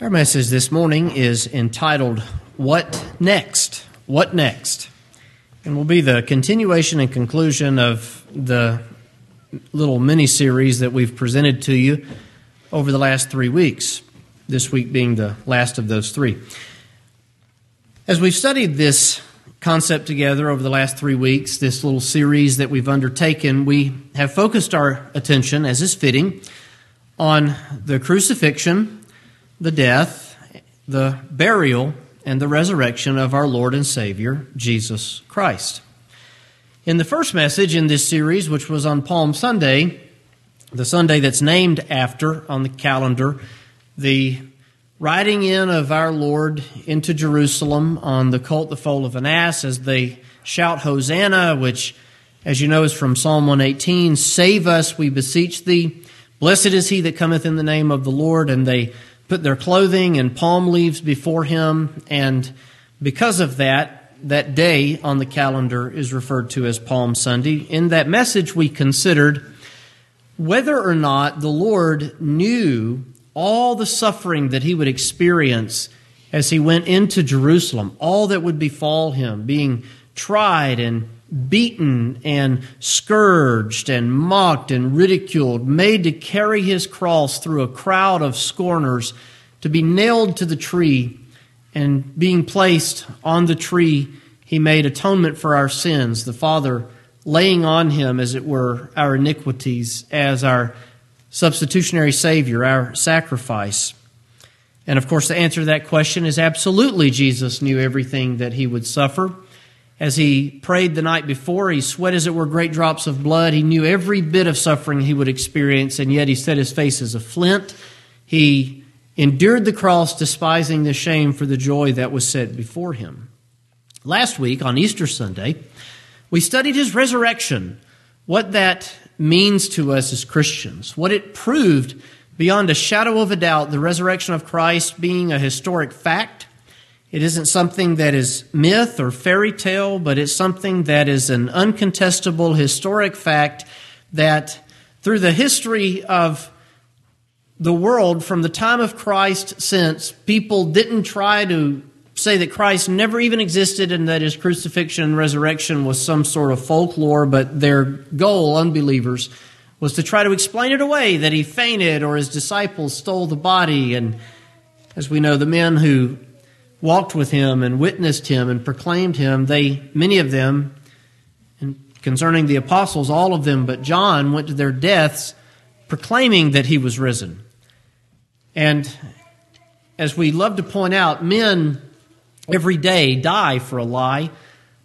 Our message this morning is entitled, What Next? What Next? And will be the continuation and conclusion of the little mini series that we've presented to you over the last three weeks, this week being the last of those three. As we've studied this concept together over the last three weeks, this little series that we've undertaken, we have focused our attention, as is fitting, on the crucifixion the death, the burial, and the resurrection of our Lord and Savior, Jesus Christ. In the first message in this series, which was on Palm Sunday, the Sunday that's named after on the calendar, the riding in of our Lord into Jerusalem on the colt, the foal of an ass, as they shout Hosanna, which, as you know, is from Psalm 118 Save us, we beseech thee. Blessed is he that cometh in the name of the Lord. And they put their clothing and palm leaves before him, and because of that, that day on the calendar is referred to as Palm Sunday. In that message, we considered whether or not the Lord knew all the suffering that he would experience as he went into Jerusalem, all that would befall him, being tried and beaten and scourged and mocked and ridiculed, made to carry his cross through a crowd of scorners, to be nailed to the tree, and being placed on the tree, he made atonement for our sins, the Father laying on him, as it were, our iniquities as our substitutionary Savior, our sacrifice. And of course, the answer to that question is absolutely Jesus knew everything that he would suffer. As he prayed the night before, he sweat as it were great drops of blood. He knew every bit of suffering he would experience, and yet he set his face as a flint. He endured the cross, despising the shame for the joy that was set before him. Last week, on Easter Sunday, we studied his resurrection, what that means to us as Christians, what it proved beyond a shadow of a doubt, the resurrection of Christ being a historic fact it isn't something that is myth or fairy tale, but it's something that is an uncontestable historic fact that through the history of the world from the time of Christ since, people didn't try to say that Christ never even existed and that his crucifixion and resurrection was some sort of folklore, but their goal, unbelievers, was to try to explain it away that he fainted or his disciples stole the body. And as we know, the men who walked with him and witnessed him and proclaimed him, they, many of them, and concerning the apostles, all of them but John, went to their deaths proclaiming that he was risen. And as we love to point out, men every day die for a lie,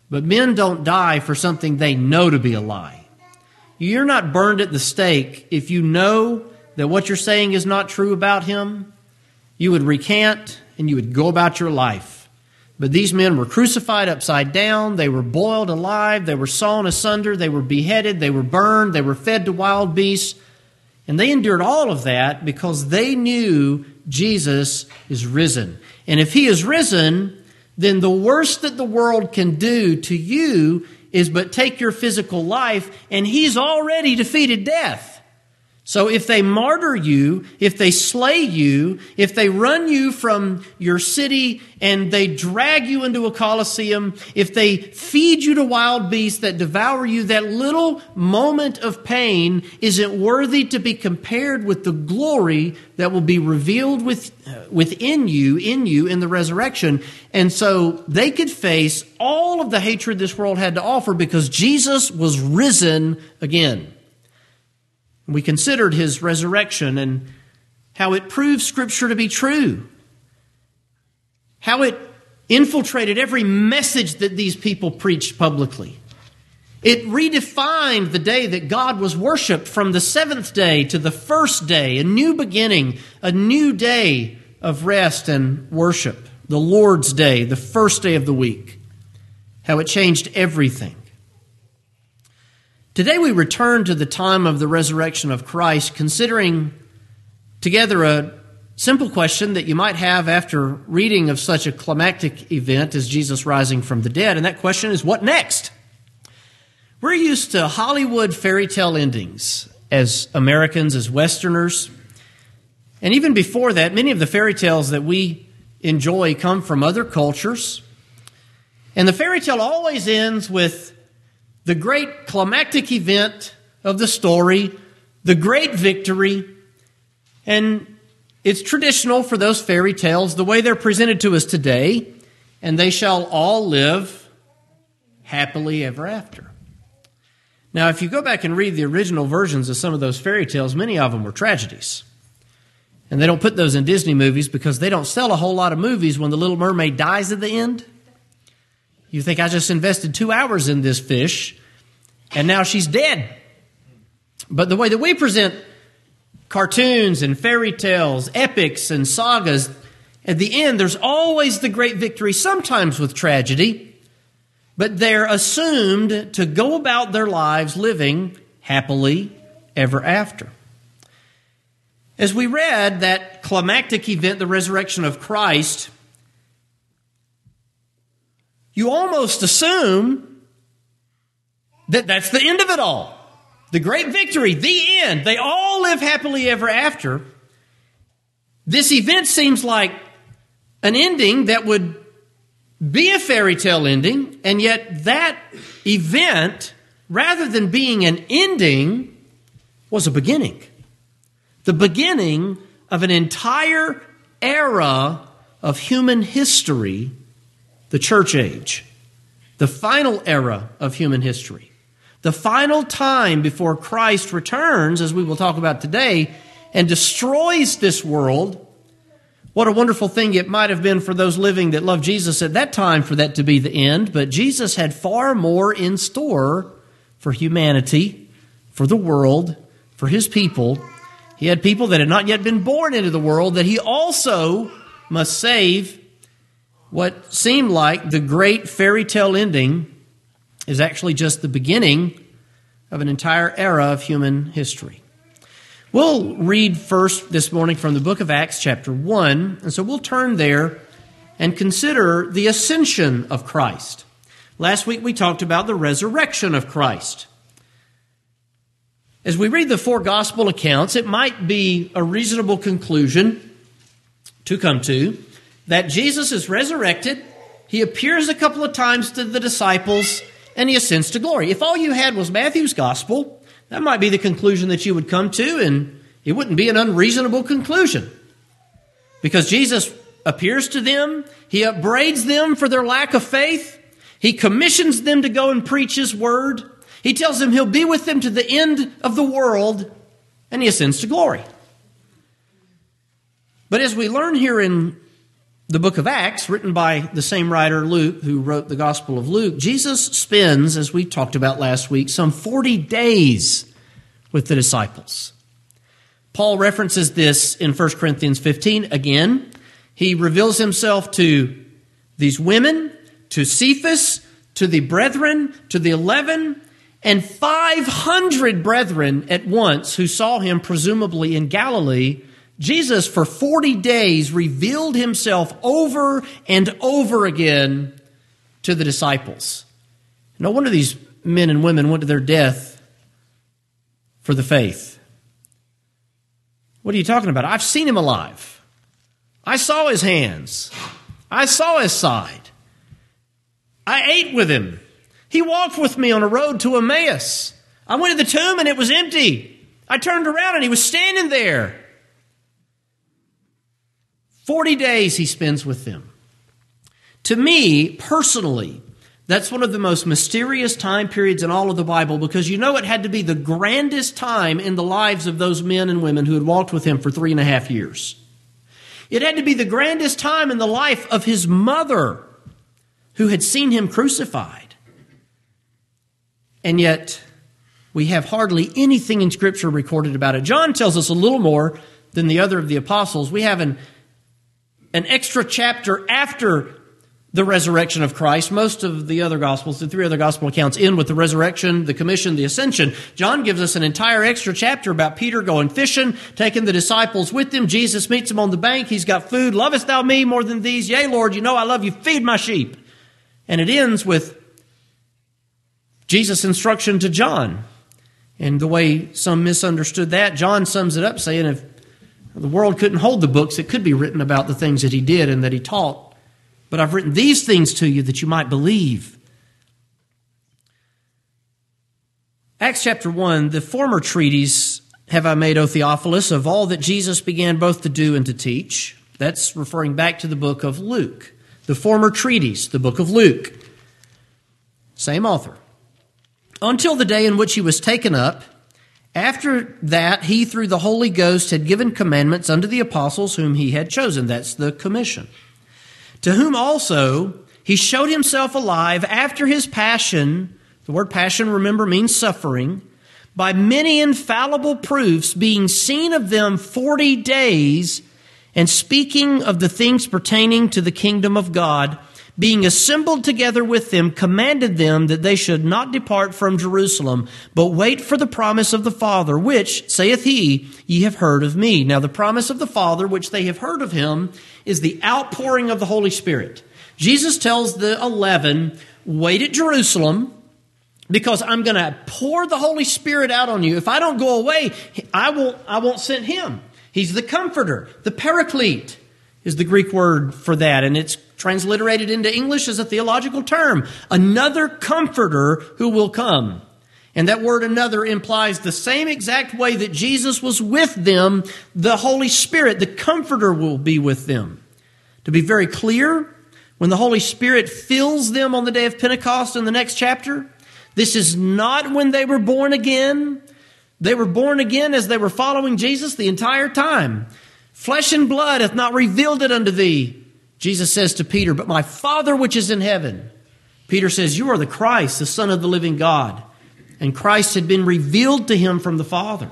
but men don't die for something they know to be a lie. You're not burned at the stake if you know that what you're saying is not true about him. You would recant and you would go about your life. But these men were crucified upside down. They were boiled alive. They were sawn asunder. They were beheaded. They were burned. They were fed to wild beasts. And they endured all of that because they knew Jesus is risen. And if he is risen, then the worst that the world can do to you is but take your physical life, and he's already defeated death. So if they martyr you, if they slay you, if they run you from your city and they drag you into a coliseum, if they feed you to wild beasts that devour you, that little moment of pain isn't worthy to be compared with the glory that will be revealed with, uh, within you, in you, in the resurrection. And so they could face all of the hatred this world had to offer because Jesus was risen again. We considered his resurrection and how it proved Scripture to be true, how it infiltrated every message that these people preached publicly. It redefined the day that God was worshiped from the seventh day to the first day, a new beginning, a new day of rest and worship, the Lord's day, the first day of the week. How it changed everything. Today we return to the time of the resurrection of Christ, considering together a simple question that you might have after reading of such a climactic event as Jesus rising from the dead, and that question is what next? We're used to Hollywood fairy tale endings as Americans, as Westerners. And even before that, many of the fairy tales that we enjoy come from other cultures. And the fairy tale always ends with the great climactic event of the story, the great victory. And it's traditional for those fairy tales, the way they're presented to us today, and they shall all live happily ever after. Now, if you go back and read the original versions of some of those fairy tales, many of them were tragedies. And they don't put those in Disney movies because they don't sell a whole lot of movies when the little mermaid dies at the end. You think I just invested two hours in this fish and now she's dead. But the way that we present cartoons and fairy tales, epics and sagas, at the end there's always the great victory, sometimes with tragedy, but they're assumed to go about their lives living happily ever after. As we read that climactic event, the resurrection of Christ, you almost assume that that's the end of it all. The great victory, the end. They all live happily ever after. This event seems like an ending that would be a fairy tale ending, and yet that event, rather than being an ending, was a beginning. The beginning of an entire era of human history the church age, the final era of human history, the final time before Christ returns, as we will talk about today, and destroys this world. What a wonderful thing it might have been for those living that loved Jesus at that time for that to be the end, but Jesus had far more in store for humanity, for the world, for his people. He had people that had not yet been born into the world that he also must save what seemed like the great fairy tale ending is actually just the beginning of an entire era of human history. We'll read first this morning from the book of Acts, chapter 1. And so we'll turn there and consider the ascension of Christ. Last week we talked about the resurrection of Christ. As we read the four gospel accounts, it might be a reasonable conclusion to come to that Jesus is resurrected, he appears a couple of times to the disciples, and he ascends to glory. If all you had was Matthew's gospel, that might be the conclusion that you would come to, and it wouldn't be an unreasonable conclusion. Because Jesus appears to them, he upbraids them for their lack of faith, he commissions them to go and preach his word, he tells them he'll be with them to the end of the world, and he ascends to glory. But as we learn here in the book of Acts, written by the same writer, Luke, who wrote the Gospel of Luke, Jesus spends, as we talked about last week, some 40 days with the disciples. Paul references this in 1 Corinthians 15 again. He reveals himself to these women, to Cephas, to the brethren, to the eleven, and 500 brethren at once who saw him presumably in Galilee Jesus, for 40 days, revealed himself over and over again to the disciples. No wonder these men and women went to their death for the faith. What are you talking about? I've seen him alive. I saw his hands. I saw his side. I ate with him. He walked with me on a road to Emmaus. I went to the tomb and it was empty. I turned around and he was standing there. 40 days he spends with them. To me, personally, that's one of the most mysterious time periods in all of the Bible because you know it had to be the grandest time in the lives of those men and women who had walked with him for three and a half years. It had to be the grandest time in the life of his mother who had seen him crucified. And yet, we have hardly anything in Scripture recorded about it. John tells us a little more than the other of the apostles. We have an an extra chapter after the resurrection of Christ. Most of the other gospels, the three other gospel accounts, end with the resurrection, the commission, the ascension. John gives us an entire extra chapter about Peter going fishing, taking the disciples with him. Jesus meets him on the bank. He's got food. Lovest thou me more than these? Yea, Lord, you know I love you. Feed my sheep. And it ends with Jesus' instruction to John. And the way some misunderstood that, John sums it up saying, if The world couldn't hold the books that could be written about the things that he did and that he taught. But I've written these things to you that you might believe. Acts chapter 1, the former treatise have I made, O Theophilus, of all that Jesus began both to do and to teach. That's referring back to the book of Luke. The former treatise, the book of Luke. Same author. Until the day in which he was taken up, after that, he, through the Holy Ghost, had given commandments unto the apostles whom he had chosen. That's the commission. To whom also he showed himself alive after his passion. The word passion, remember, means suffering. By many infallible proofs, being seen of them forty days, and speaking of the things pertaining to the kingdom of God being assembled together with them, commanded them that they should not depart from Jerusalem, but wait for the promise of the Father, which, saith he, ye have heard of me. Now, the promise of the Father, which they have heard of him, is the outpouring of the Holy Spirit. Jesus tells the eleven, wait at Jerusalem, because I'm going to pour the Holy Spirit out on you. If I don't go away, I won't, I won't send him. He's the comforter, the paraclete is the Greek word for that, and it's transliterated into English as a theological term. Another comforter who will come. And that word another implies the same exact way that Jesus was with them, the Holy Spirit, the comforter will be with them. To be very clear, when the Holy Spirit fills them on the day of Pentecost in the next chapter, this is not when they were born again. They were born again as they were following Jesus the entire time. Flesh and blood hath not revealed it unto thee. Jesus says to Peter, But my Father which is in heaven. Peter says, You are the Christ, the Son of the living God. And Christ had been revealed to him from the Father.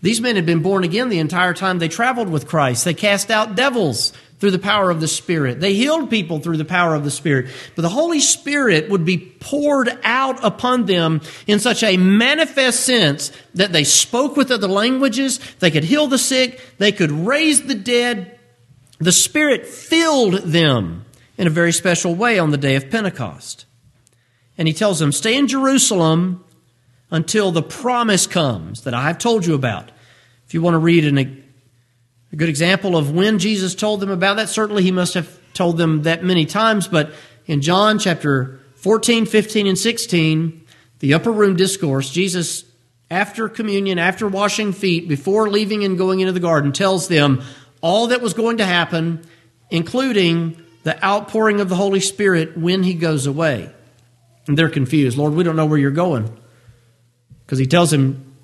These men had been born again the entire time they traveled with Christ. They cast out devils through the power of the Spirit. They healed people through the power of the Spirit. But the Holy Spirit would be poured out upon them in such a manifest sense that they spoke with other languages, they could heal the sick, they could raise the dead. The Spirit filled them in a very special way on the day of Pentecost. And he tells them, Stay in Jerusalem until the promise comes that I have told you about. If you want to read an a good example of when Jesus told them about that, certainly he must have told them that many times, but in John chapter 14, 15, and 16, the upper room discourse, Jesus, after communion, after washing feet, before leaving and going into the garden, tells them all that was going to happen, including the outpouring of the Holy Spirit when he goes away. And they're confused. Lord, we don't know where you're going. Because he tells him,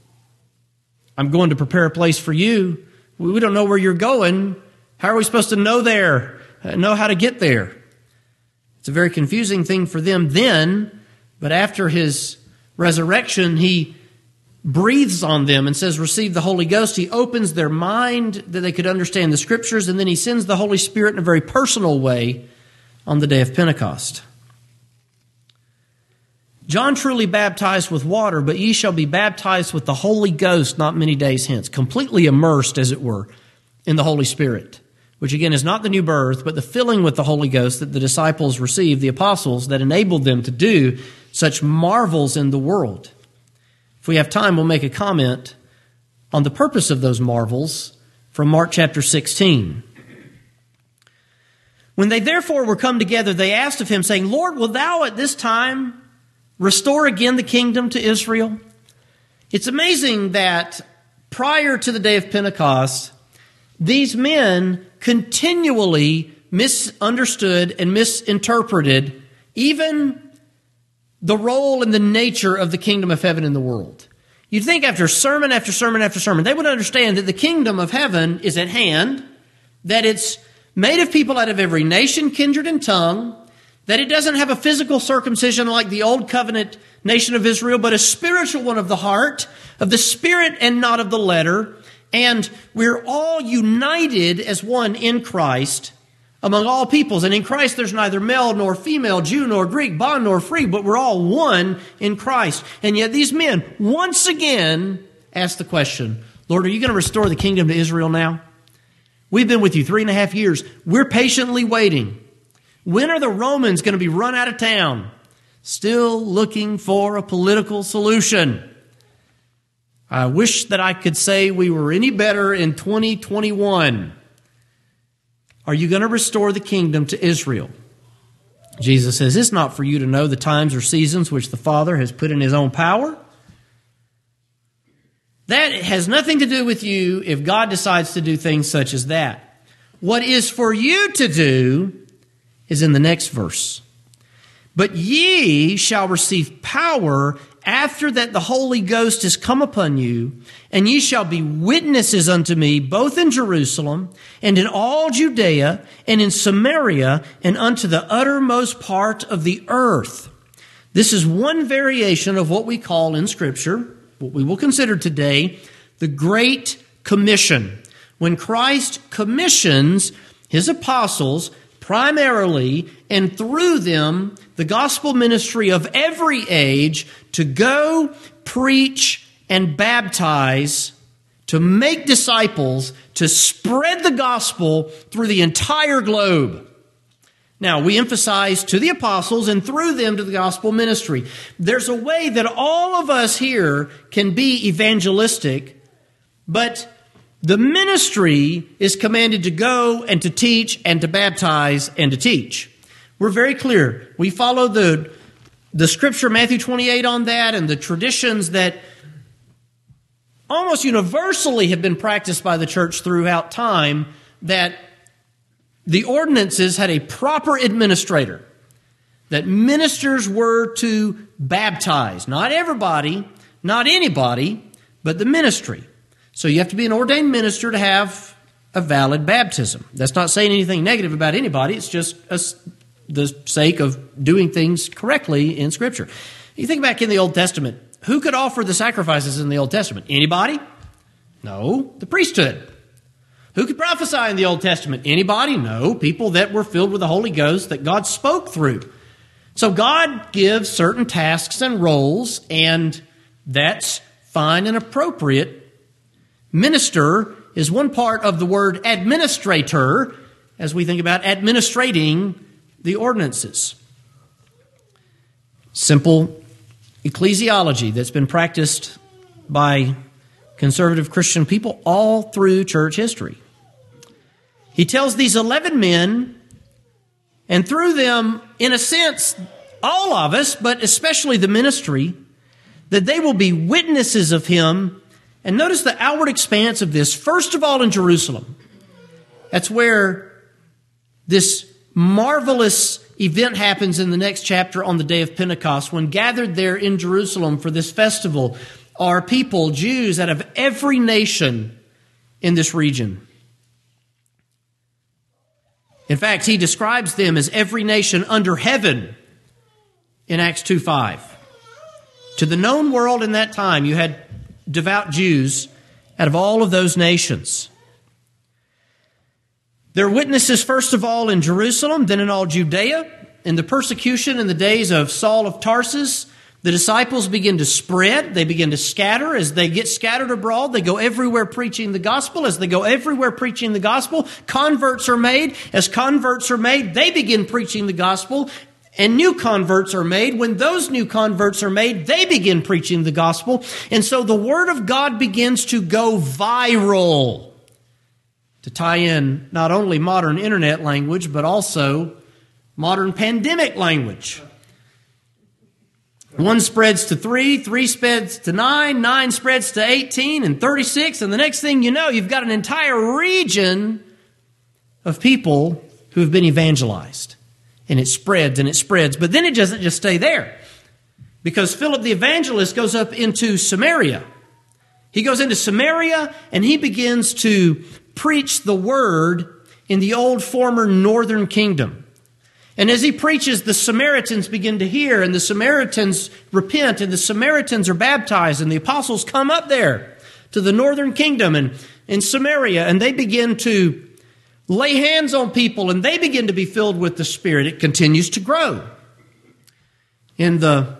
I'm going to prepare a place for you. We don't know where you're going. How are we supposed to know there, uh, know how to get there? It's a very confusing thing for them then, but after his resurrection, he breathes on them and says, Receive the Holy Ghost. He opens their mind that they could understand the scriptures, and then he sends the Holy Spirit in a very personal way on the day of Pentecost. John truly baptized with water, but ye shall be baptized with the Holy Ghost not many days hence, completely immersed, as it were, in the Holy Spirit, which again is not the new birth, but the filling with the Holy Ghost that the disciples received, the apostles, that enabled them to do such marvels in the world. If we have time, we'll make a comment on the purpose of those marvels from Mark chapter 16. When they therefore were come together, they asked of him, saying, Lord, will thou at this time restore again the kingdom to Israel. It's amazing that prior to the day of Pentecost, these men continually misunderstood and misinterpreted even the role and the nature of the kingdom of heaven in the world. You'd think after sermon after sermon after sermon, they would understand that the kingdom of heaven is at hand, that it's made of people out of every nation, kindred, and tongue, that it doesn't have a physical circumcision like the old covenant nation of Israel, but a spiritual one of the heart, of the spirit and not of the letter. And we're all united as one in Christ among all peoples. And in Christ, there's neither male nor female, Jew nor Greek, bond nor free, but we're all one in Christ. And yet these men once again ask the question, Lord, are you going to restore the kingdom to Israel now? We've been with you three and a half years. We're patiently waiting. When are the Romans going to be run out of town? Still looking for a political solution. I wish that I could say we were any better in 2021. Are you going to restore the kingdom to Israel? Jesus says, It's not for you to know the times or seasons which the Father has put in his own power. That has nothing to do with you if God decides to do things such as that. What is for you to do is in the next verse. But ye shall receive power after that the Holy Ghost is come upon you, and ye shall be witnesses unto me both in Jerusalem and in all Judea and in Samaria and unto the uttermost part of the earth. This is one variation of what we call in Scripture, what we will consider today, the Great Commission. When Christ commissions his apostles primarily and through them the gospel ministry of every age to go preach and baptize, to make disciples, to spread the gospel through the entire globe. Now, we emphasize to the apostles and through them to the gospel ministry. There's a way that all of us here can be evangelistic, but the ministry is commanded to go and to teach and to baptize and to teach. We're very clear. We follow the, the scripture, Matthew 28, on that and the traditions that almost universally have been practiced by the church throughout time that the ordinances had a proper administrator, that ministers were to baptize. Not everybody, not anybody, but the ministry. So you have to be an ordained minister to have a valid baptism. That's not saying anything negative about anybody, it's just a, the sake of doing things correctly in Scripture. You think back in the Old Testament, who could offer the sacrifices in the Old Testament? Anybody? No, the priesthood. Who could prophesy in the Old Testament? Anybody? No, people that were filled with the Holy Ghost that God spoke through. So God gives certain tasks and roles, and that's fine and appropriate Minister is one part of the word administrator as we think about administrating the ordinances. Simple ecclesiology that's been practiced by conservative Christian people all through church history. He tells these 11 men, and through them, in a sense, all of us, but especially the ministry, that they will be witnesses of him and notice the outward expanse of this, first of all in Jerusalem. That's where this marvelous event happens in the next chapter on the day of Pentecost, when gathered there in Jerusalem for this festival are people, Jews out of every nation in this region. In fact, he describes them as every nation under heaven in Acts 2 5. To the known world in that time, you had devout Jews out of all of those nations. They're witnesses, first of all, in Jerusalem, then in all Judea. In the persecution in the days of Saul of Tarsus, the disciples begin to spread. They begin to scatter. As they get scattered abroad, they go everywhere preaching the gospel. As they go everywhere preaching the gospel, converts are made. As converts are made, they begin preaching the gospel and new converts are made. When those new converts are made, they begin preaching the gospel. And so the word of God begins to go viral to tie in not only modern internet language, but also modern pandemic language. One spreads to three, three spreads to nine, nine spreads to 18 and 36, and the next thing you know, you've got an entire region of people who have been evangelized and it spreads and it spreads. But then it doesn't just stay there because Philip the evangelist goes up into Samaria. He goes into Samaria and he begins to preach the word in the old former northern kingdom. And as he preaches, the Samaritans begin to hear, and the Samaritans repent, and the Samaritans are baptized, and the apostles come up there to the northern kingdom and in Samaria, and they begin to lay hands on people and they begin to be filled with the Spirit, it continues to grow. In the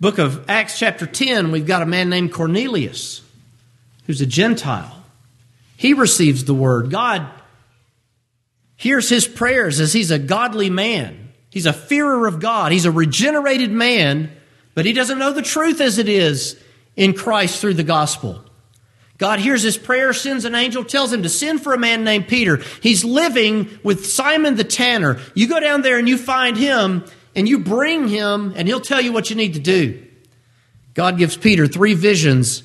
book of Acts, chapter 10, we've got a man named Cornelius who's a Gentile. He receives the word. God hears his prayers as he's a godly man. He's a fearer of God. He's a regenerated man, but he doesn't know the truth as it is in Christ through the gospel. God hears his prayer, sends an angel, tells him to send for a man named Peter. He's living with Simon the tanner. You go down there and you find him and you bring him and he'll tell you what you need to do. God gives Peter three visions.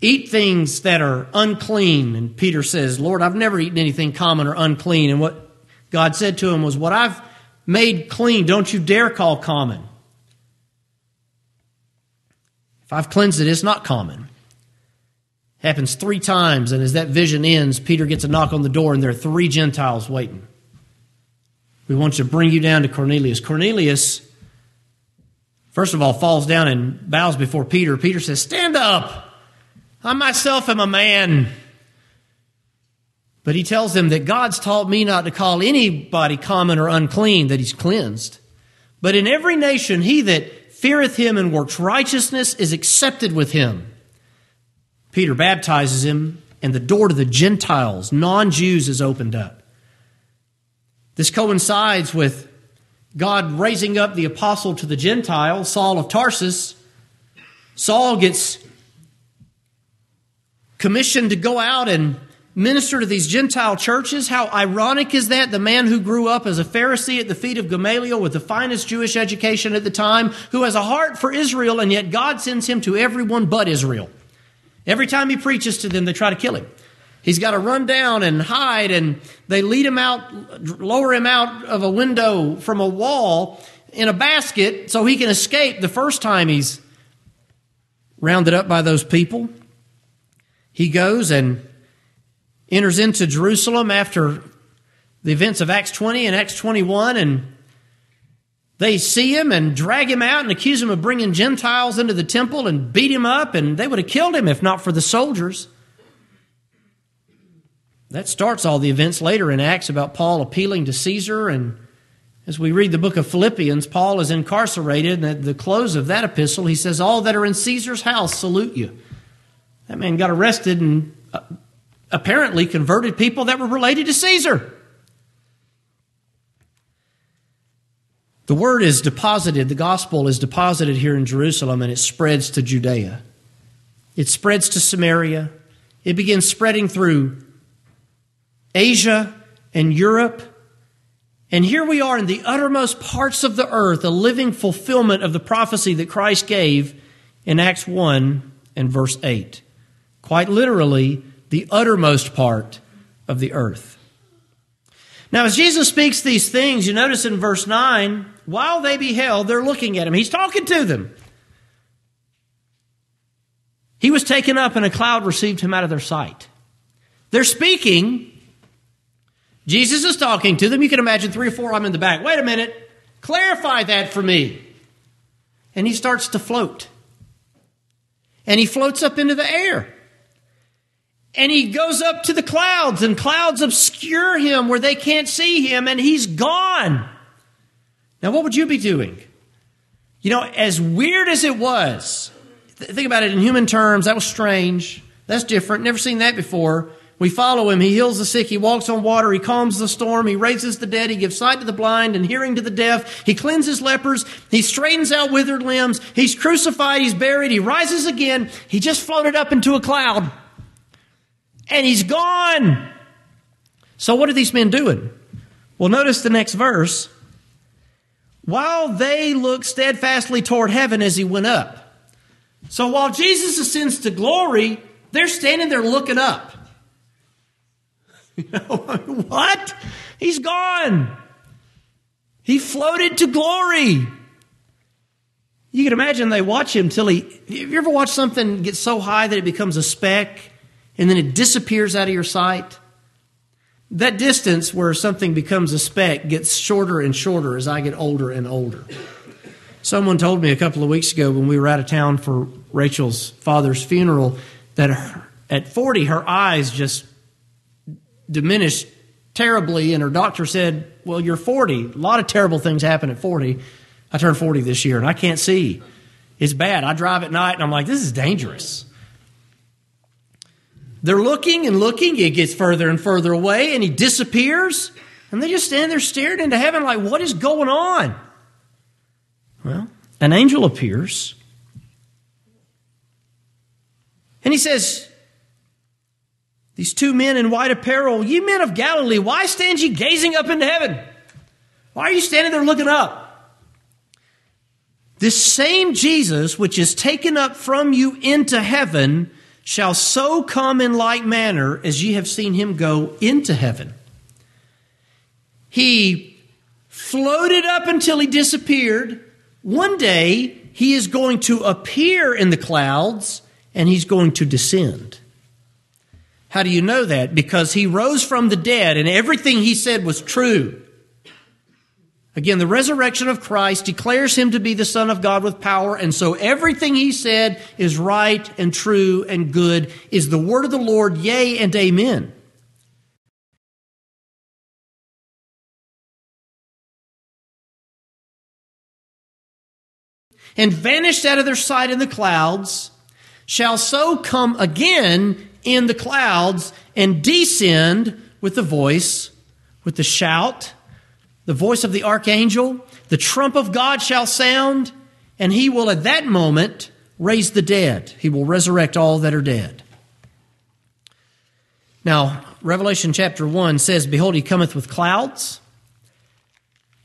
Eat things that are unclean. And Peter says, Lord, I've never eaten anything common or unclean. And what God said to him was, What I've made clean, don't you dare call common. If I've cleansed it, it's not common. Happens three times, and as that vision ends, Peter gets a knock on the door, and there are three Gentiles waiting. We want to bring you down to Cornelius. Cornelius, first of all, falls down and bows before Peter. Peter says, Stand up. I myself am a man. But he tells them that God's taught me not to call anybody common or unclean, that he's cleansed. But in every nation, he that feareth him and works righteousness is accepted with him. Peter baptizes him, and the door to the Gentiles, non Jews, is opened up. This coincides with God raising up the apostle to the Gentiles, Saul of Tarsus. Saul gets commissioned to go out and minister to these Gentile churches. How ironic is that? The man who grew up as a Pharisee at the feet of Gamaliel with the finest Jewish education at the time, who has a heart for Israel, and yet God sends him to everyone but Israel. Every time he preaches to them, they try to kill him. He's got to run down and hide, and they lead him out, lower him out of a window from a wall in a basket so he can escape the first time he's rounded up by those people. He goes and enters into Jerusalem after the events of Acts 20 and Acts 21, and they see him and drag him out and accuse him of bringing Gentiles into the temple and beat him up, and they would have killed him if not for the soldiers. That starts all the events later in Acts about Paul appealing to Caesar. And as we read the book of Philippians, Paul is incarcerated. And at the close of that epistle, he says, All that are in Caesar's house salute you. That man got arrested and uh, apparently converted people that were related to Caesar. The word is deposited, the gospel is deposited here in Jerusalem, and it spreads to Judea. It spreads to Samaria. It begins spreading through Asia and Europe. And here we are in the uttermost parts of the earth, a living fulfillment of the prophecy that Christ gave in Acts 1 and verse 8. Quite literally, the uttermost part of the earth. Now, as Jesus speaks these things, you notice in verse 9, while they beheld, they're looking at him. He's talking to them. He was taken up, and a cloud received him out of their sight. They're speaking. Jesus is talking to them. You can imagine three or four them in the back. Wait a minute. Clarify that for me. And he starts to float. And he floats up into the air. And he goes up to the clouds, and clouds obscure him where they can't see him, and he's gone. Now, what would you be doing? You know, as weird as it was, think about it in human terms, that was strange. That's different. Never seen that before. We follow him. He heals the sick. He walks on water. He calms the storm. He raises the dead. He gives sight to the blind and hearing to the deaf. He cleanses lepers. He straightens out withered limbs. He's crucified. He's buried. He rises again. He just floated up into a cloud and he's gone. So, what are these men doing? Well, notice the next verse. While they looked steadfastly toward heaven as he went up. So, while Jesus ascends to glory, they're standing there looking up. what? He's gone. He floated to glory. You can imagine they watch him till he. Have you ever watched something get so high that it becomes a speck? and then it disappears out of your sight. That distance where something becomes a speck gets shorter and shorter as I get older and older. Someone told me a couple of weeks ago when we were out of town for Rachel's father's funeral that her, at 40 her eyes just diminished terribly, and her doctor said, Well, you're 40. A lot of terrible things happen at 40. I turned 40 this year and I can't see. It's bad. I drive at night and I'm like, This is dangerous. They're looking and looking. It gets further and further away, and he disappears. And they just stand there staring into heaven, like, what is going on? Well, an angel appears. And he says, These two men in white apparel, ye men of Galilee, why stand ye gazing up into heaven? Why are you standing there looking up? This same Jesus, which is taken up from you into heaven, shall so come in like manner as ye have seen him go into heaven. He floated up until he disappeared. One day, he is going to appear in the clouds and he's going to descend. How do you know that? Because he rose from the dead and everything he said was true. Again, the resurrection of Christ declares him to be the Son of God with power, and so everything he said is right and true and good, is the word of the Lord, yea and amen. And vanished out of their sight in the clouds, shall so come again in the clouds and descend with the voice, with the shout, the voice of the archangel, the trump of God shall sound, and he will at that moment raise the dead. He will resurrect all that are dead. Now, Revelation chapter 1 says, Behold, he cometh with clouds.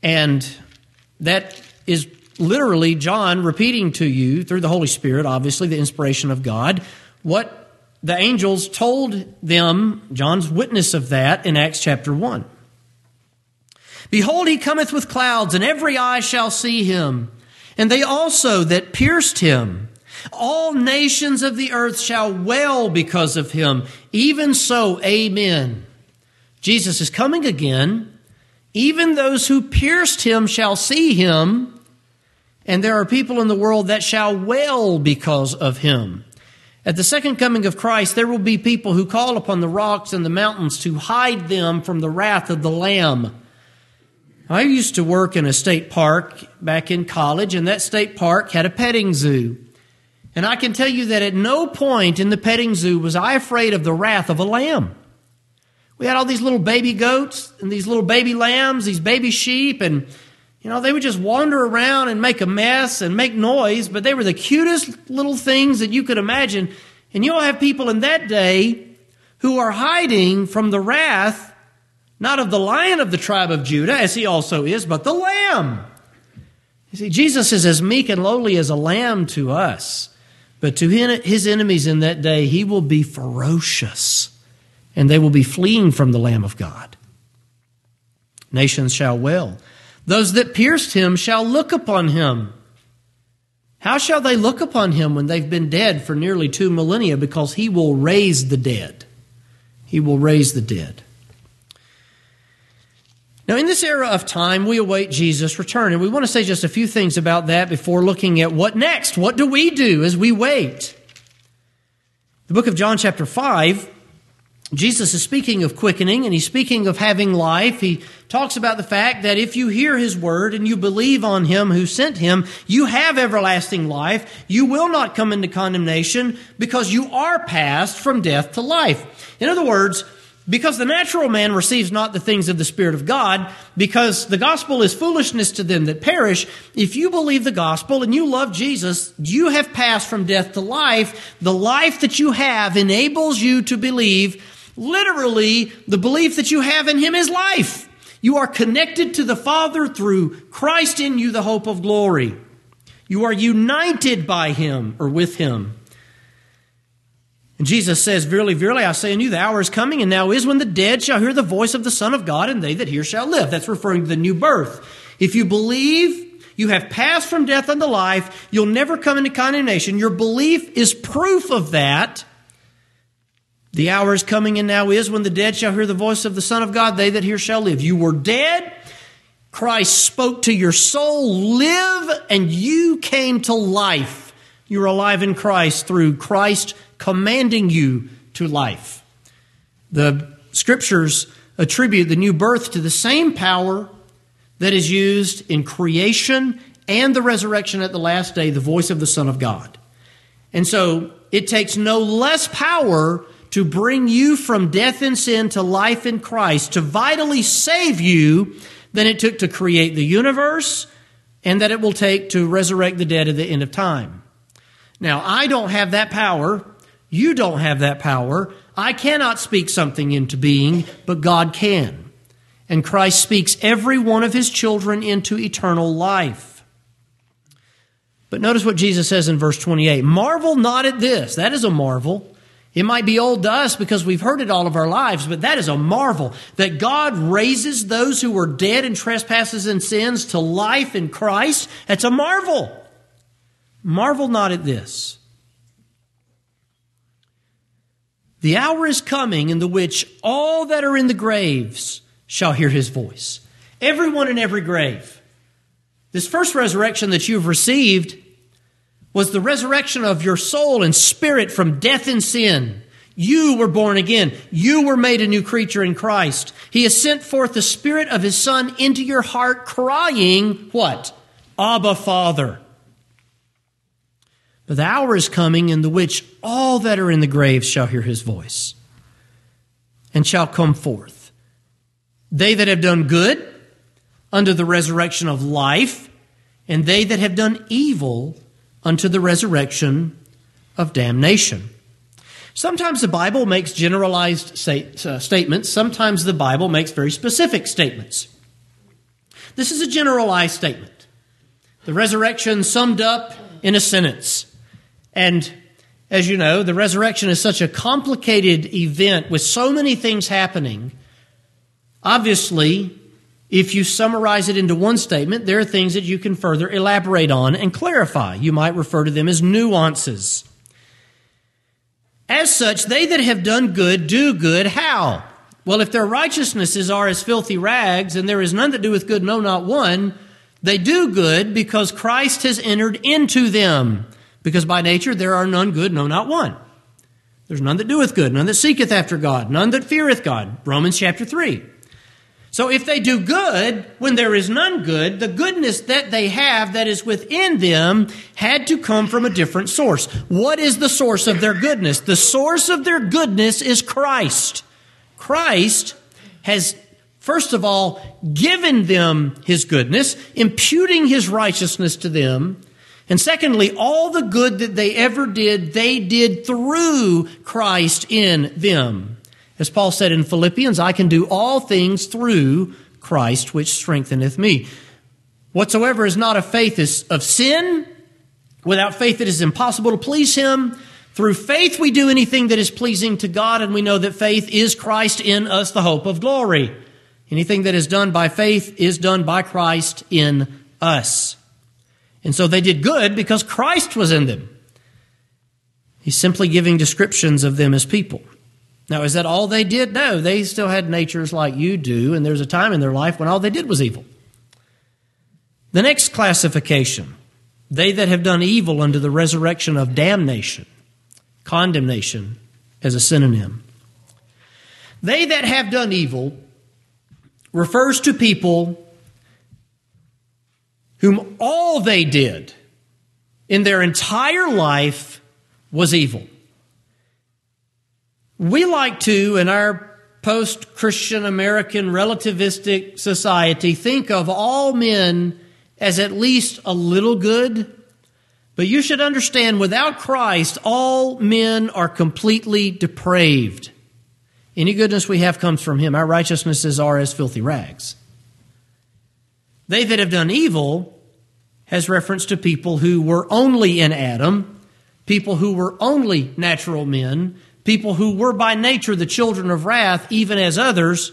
And that is literally John repeating to you through the Holy Spirit, obviously, the inspiration of God, what the angels told them, John's witness of that in Acts chapter 1. Behold, he cometh with clouds, and every eye shall see him, and they also that pierced him. All nations of the earth shall wail because of him. Even so, amen. Jesus is coming again. Even those who pierced him shall see him, and there are people in the world that shall wail because of him. At the second coming of Christ, there will be people who call upon the rocks and the mountains to hide them from the wrath of the Lamb. I used to work in a state park back in college, and that state park had a petting zoo. And I can tell you that at no point in the petting zoo was I afraid of the wrath of a lamb. We had all these little baby goats and these little baby lambs, these baby sheep, and you know, they would just wander around and make a mess and make noise, but they were the cutest little things that you could imagine. And you'll have people in that day who are hiding from the wrath not of the lion of the tribe of Judah, as he also is, but the lamb. You see, Jesus is as meek and lowly as a lamb to us, but to his enemies in that day, he will be ferocious, and they will be fleeing from the Lamb of God. Nations shall wail. Those that pierced him shall look upon him. How shall they look upon him when they've been dead for nearly two millennia? Because he will raise the dead. He will raise the dead. Now, in this era of time, we await Jesus' return, and we want to say just a few things about that before looking at what next. What do we do as we wait? The book of John, chapter 5, Jesus is speaking of quickening and he's speaking of having life. He talks about the fact that if you hear his word and you believe on him who sent him, you have everlasting life. You will not come into condemnation because you are passed from death to life. In other words, because the natural man receives not the things of the Spirit of God, because the gospel is foolishness to them that perish. If you believe the gospel and you love Jesus, you have passed from death to life. The life that you have enables you to believe. Literally, the belief that you have in Him is life. You are connected to the Father through Christ in you, the hope of glory. You are united by Him or with Him. And Jesus says, Verily, verily, I say unto you, the hour is coming, and now is when the dead shall hear the voice of the Son of God, and they that hear shall live. That's referring to the new birth. If you believe you have passed from death unto life, you'll never come into condemnation. Your belief is proof of that. The hour is coming, and now is when the dead shall hear the voice of the Son of God, they that hear shall live. You were dead. Christ spoke to your soul, live, and you came to life. You're alive in Christ through Christ commanding you to life. The scriptures attribute the new birth to the same power that is used in creation and the resurrection at the last day, the voice of the Son of God. And so it takes no less power to bring you from death and sin to life in Christ, to vitally save you, than it took to create the universe and that it will take to resurrect the dead at the end of time. Now, I don't have that power You don't have that power. I cannot speak something into being, but God can. And Christ speaks every one of his children into eternal life. But notice what Jesus says in verse 28 Marvel not at this. That is a marvel. It might be old to us because we've heard it all of our lives, but that is a marvel that God raises those who were dead in trespasses and sins to life in Christ. That's a marvel. Marvel not at this. The hour is coming in the which all that are in the graves shall hear his voice. Everyone in every grave. This first resurrection that you've received was the resurrection of your soul and spirit from death and sin. You were born again. You were made a new creature in Christ. He has sent forth the Spirit of His Son into your heart, crying, What? Abba, Father. But the hour is coming in the which all that are in the graves shall hear His voice and shall come forth. They that have done good unto the resurrection of life, and they that have done evil unto the resurrection of damnation. Sometimes the Bible makes generalized uh, statements, sometimes the Bible makes very specific statements. This is a generalized statement. The resurrection summed up in a sentence. And as you know, the resurrection is such a complicated event with so many things happening. Obviously, if you summarize it into one statement, there are things that you can further elaborate on and clarify. You might refer to them as nuances. As such, they that have done good do good. How? Well, if their righteousnesses are as filthy rags, and there is none that doeth good, no, not one, they do good because Christ has entered into them. Because by nature there are none good, no, not one. There's none that doeth good, none that seeketh after God, none that feareth God. Romans chapter 3. So if they do good when there is none good, the goodness that they have that is within them had to come from a different source. What is the source of their goodness? The source of their goodness is Christ. Christ has, first of all, given them his goodness, imputing his righteousness to them. And secondly, all the good that they ever did, they did through Christ in them. As Paul said in Philippians, I can do all things through Christ which strengtheneth me. Whatsoever is not of faith is of sin. Without faith it is impossible to please him. Through faith we do anything that is pleasing to God, and we know that faith is Christ in us, the hope of glory. Anything that is done by faith is done by Christ in us. And so they did good because Christ was in them. He's simply giving descriptions of them as people. Now, is that all they did? No, they still had natures like you do, and there's a time in their life when all they did was evil. The next classification they that have done evil unto the resurrection of damnation, condemnation as a synonym. They that have done evil refers to people whom all they did in their entire life was evil. We like to, in our post Christian American relativistic society, think of all men as at least a little good. But you should understand without Christ, all men are completely depraved. Any goodness we have comes from Him. Our righteousnesses are as filthy rags. They that have done evil has reference to people who were only in Adam, people who were only natural men, people who were by nature the children of wrath, even as others,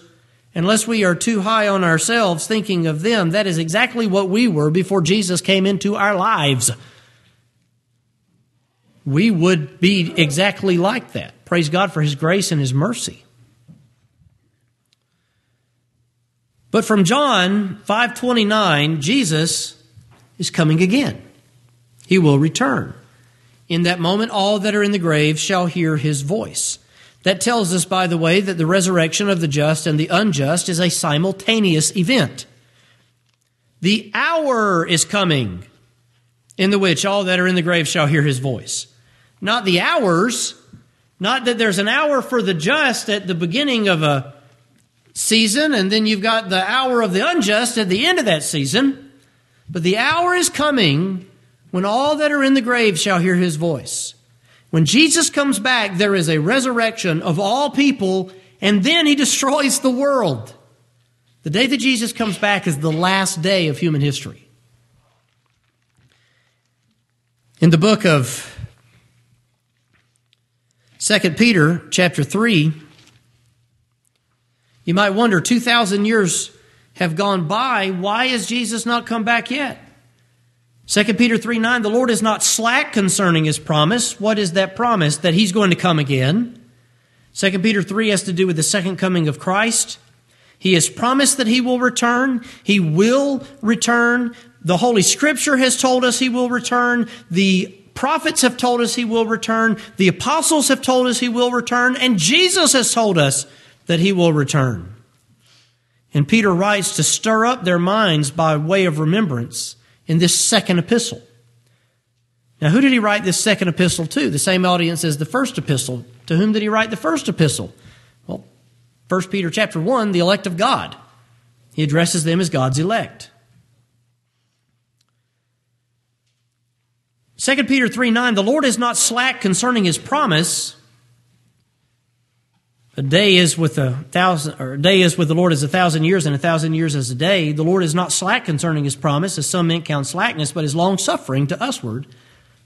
unless we are too high on ourselves thinking of them, that is exactly what we were before Jesus came into our lives. We would be exactly like that. Praise God for His grace and His mercy. But from John 5:29, Jesus is coming again. He will return. In that moment, all that are in the grave shall hear his voice. That tells us, by the way, that the resurrection of the just and the unjust is a simultaneous event. The hour is coming in the which all that are in the grave shall hear his voice. Not the hours, not that there's an hour for the just at the beginning of a season, and then you've got the hour of the unjust at the end of that season. But the hour is coming when all that are in the grave shall hear his voice. When Jesus comes back, there is a resurrection of all people, and then he destroys the world. The day that Jesus comes back is the last day of human history. In the book of 2 Peter, chapter 3, you might wonder 2,000 years have gone by. Why has Jesus not come back yet? 2 Peter 3 9, the Lord is not slack concerning his promise. What is that promise? That he's going to come again. 2 Peter 3 has to do with the second coming of Christ. He has promised that he will return. He will return. The Holy Scripture has told us he will return. The prophets have told us he will return. The apostles have told us he will return. And Jesus has told us that he will return. And Peter writes to stir up their minds by way of remembrance in this second epistle. Now, who did he write this second epistle to? The same audience as the first epistle. To whom did he write the first epistle? Well, 1 Peter chapter 1, the elect of God. He addresses them as God's elect. 2 Peter 3 9, the Lord is not slack concerning his promise, a day is with a thousand, or a day is with the Lord as a thousand years, and a thousand years as a day. The Lord is not slack concerning his promise, as some men count slackness, but is long suffering to usward,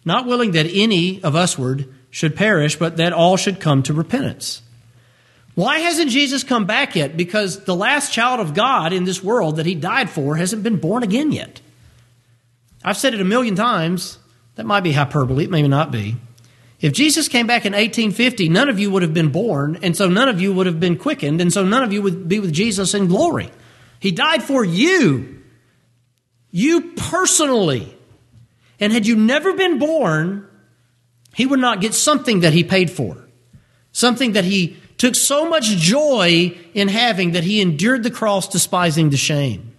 not willing that any of usward should perish, but that all should come to repentance. Why hasn't Jesus come back yet? Because the last child of God in this world that he died for hasn't been born again yet. I've said it a million times. That might be hyperbole, it may not be. If Jesus came back in 1850, none of you would have been born, and so none of you would have been quickened, and so none of you would be with Jesus in glory. He died for you, you personally. And had you never been born, he would not get something that he paid for, something that he took so much joy in having that he endured the cross, despising the shame.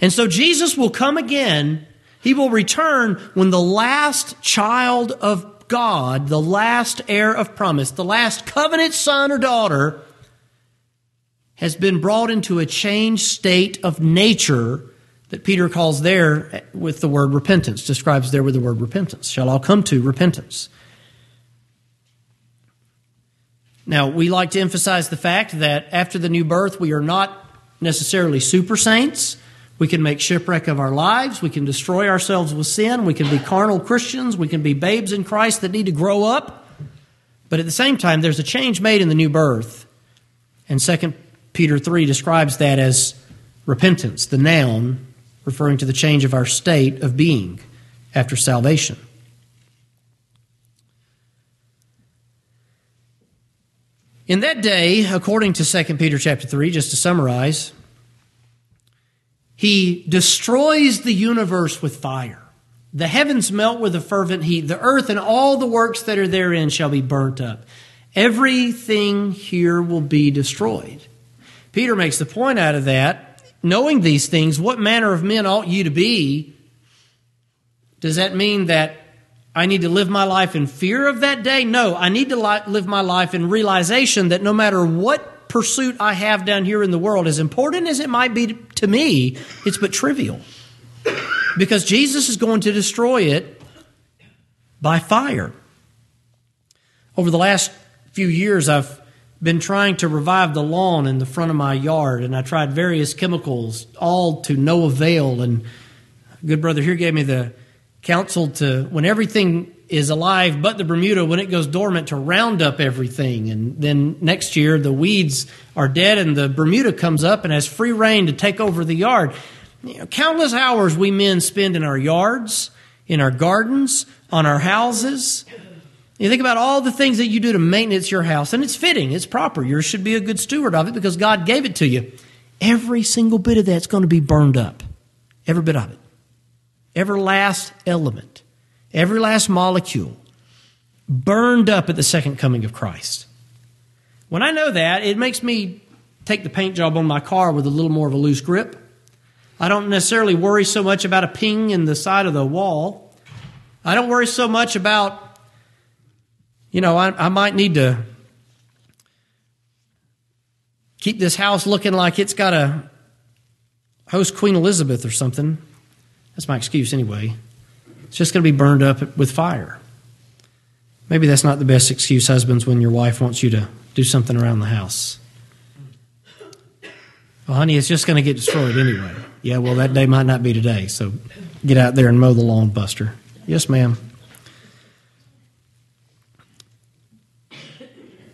And so Jesus will come again. He will return when the last child of God, the last heir of promise, the last covenant son or daughter, has been brought into a changed state of nature that Peter calls there with the word repentance, describes there with the word repentance. Shall all come to repentance. Now, we like to emphasize the fact that after the new birth, we are not necessarily super saints. We can make shipwreck of our lives. We can destroy ourselves with sin. We can be carnal Christians. We can be babes in Christ that need to grow up. But at the same time, there's a change made in the new birth. And 2 Peter 3 describes that as repentance, the noun referring to the change of our state of being after salvation. In that day, according to 2 Peter chapter 3, just to summarize, he destroys the universe with fire. The heavens melt with a fervent heat. The earth and all the works that are therein shall be burnt up. Everything here will be destroyed. Peter makes the point out of that. Knowing these things, what manner of men ought you to be? Does that mean that I need to live my life in fear of that day? No, I need to live my life in realization that no matter what pursuit I have down here in the world, as important as it might be to me, it's but trivial. Because Jesus is going to destroy it by fire. Over the last few years, I've been trying to revive the lawn in the front of my yard, and I tried various chemicals, all to no avail. And good brother here gave me the counsel to, when everything is alive, but the Bermuda, when it goes dormant, to round up everything. And then next year, the weeds are dead and the Bermuda comes up and has free reign to take over the yard. You know, countless hours we men spend in our yards, in our gardens, on our houses. You think about all the things that you do to maintenance your house, and it's fitting, it's proper. You should be a good steward of it because God gave it to you. Every single bit of that's going to be burned up. Every bit of it. Every last element every last molecule burned up at the second coming of Christ. When I know that, it makes me take the paint job on my car with a little more of a loose grip. I don't necessarily worry so much about a ping in the side of the wall. I don't worry so much about, you know, I, I might need to keep this house looking like it's got a host Queen Elizabeth or something. That's my excuse anyway. It's just going to be burned up with fire. Maybe that's not the best excuse, husbands, when your wife wants you to do something around the house. Well, honey, it's just going to get destroyed anyway. Yeah, well, that day might not be today, so get out there and mow the lawn, Buster. Yes, ma'am.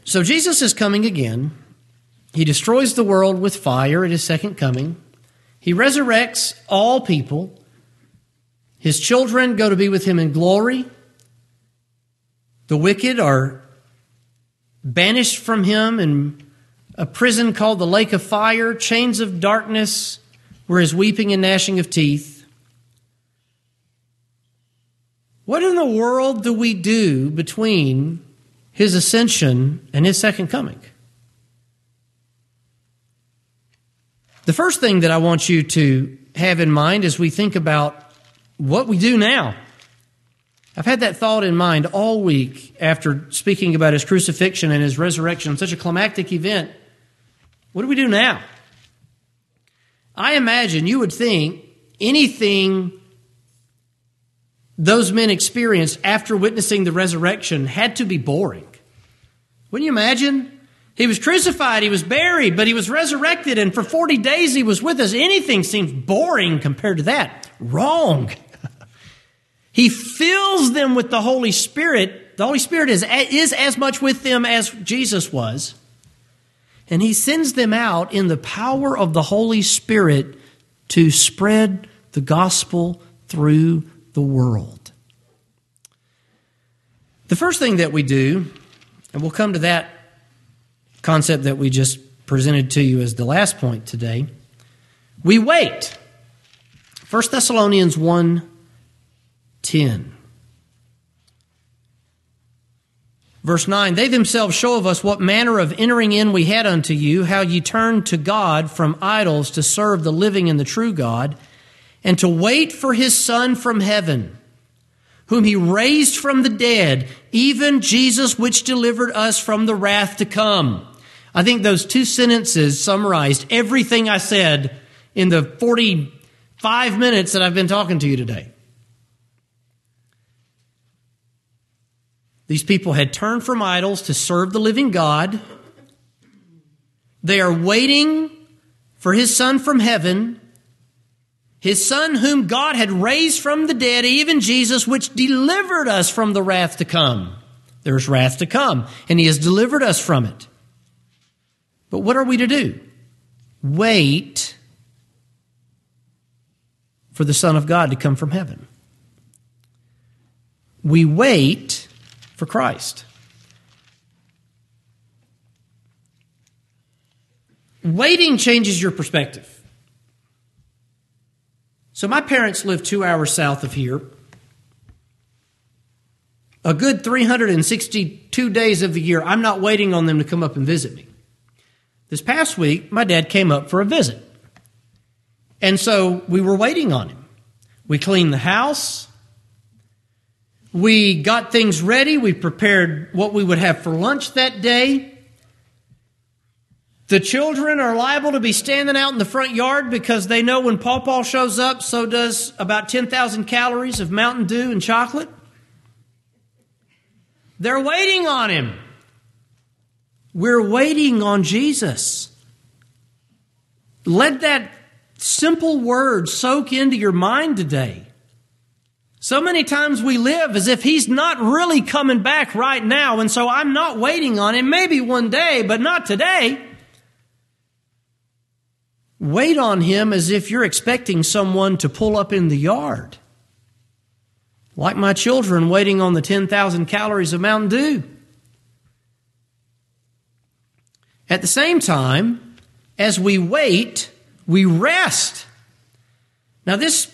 So Jesus is coming again. He destroys the world with fire at his second coming. He resurrects all people. His children go to be with him in glory. The wicked are banished from him in a prison called the lake of fire, chains of darkness, where is weeping and gnashing of teeth. What in the world do we do between his ascension and his second coming? The first thing that I want you to have in mind as we think about what we do now. I've had that thought in mind all week after speaking about his crucifixion and his resurrection, such a climactic event. What do we do now? I imagine you would think anything those men experienced after witnessing the resurrection had to be boring. Wouldn't you imagine? He was crucified, he was buried, but he was resurrected, and for 40 days he was with us. Anything seems boring compared to that. Wrong. He fills them with the Holy Spirit. The Holy Spirit is, is as much with them as Jesus was and he sends them out in the power of the Holy Spirit to spread the gospel through the world. The first thing that we do, and we'll come to that concept that we just presented to you as the last point today, we wait. 1 Thessalonians 1 10. Verse 9, they themselves show of us what manner of entering in we had unto you, how ye turned to God from idols to serve the living and the true God, and to wait for his Son from heaven, whom he raised from the dead, even Jesus which delivered us from the wrath to come. I think those two sentences summarized everything I said in the 45 minutes that I've been talking to you today. These people had turned from idols to serve the living God. They are waiting for his son from heaven, his son whom God had raised from the dead, even Jesus, which delivered us from the wrath to come. There's wrath to come, and he has delivered us from it. But what are we to do? Wait for the Son of God to come from heaven. We wait for Christ. Waiting changes your perspective. So, my parents live two hours south of here. A good 362 days of the year, I'm not waiting on them to come up and visit me. This past week, my dad came up for a visit. And so we were waiting on him. We cleaned the house. We got things ready. We prepared what we would have for lunch that day. The children are liable to be standing out in the front yard because they know when Paw Paw shows up, so does about 10,000 calories of Mountain Dew and chocolate. They're waiting on him. We're waiting on Jesus. Let that simple word soak into your mind today. So many times we live as if he's not really coming back right now, and so I'm not waiting on him. Maybe one day, but not today. Wait on him as if you're expecting someone to pull up in the yard. Like my children waiting on the 10,000 calories of Mountain Dew. At the same time, as we wait, we rest. Now, this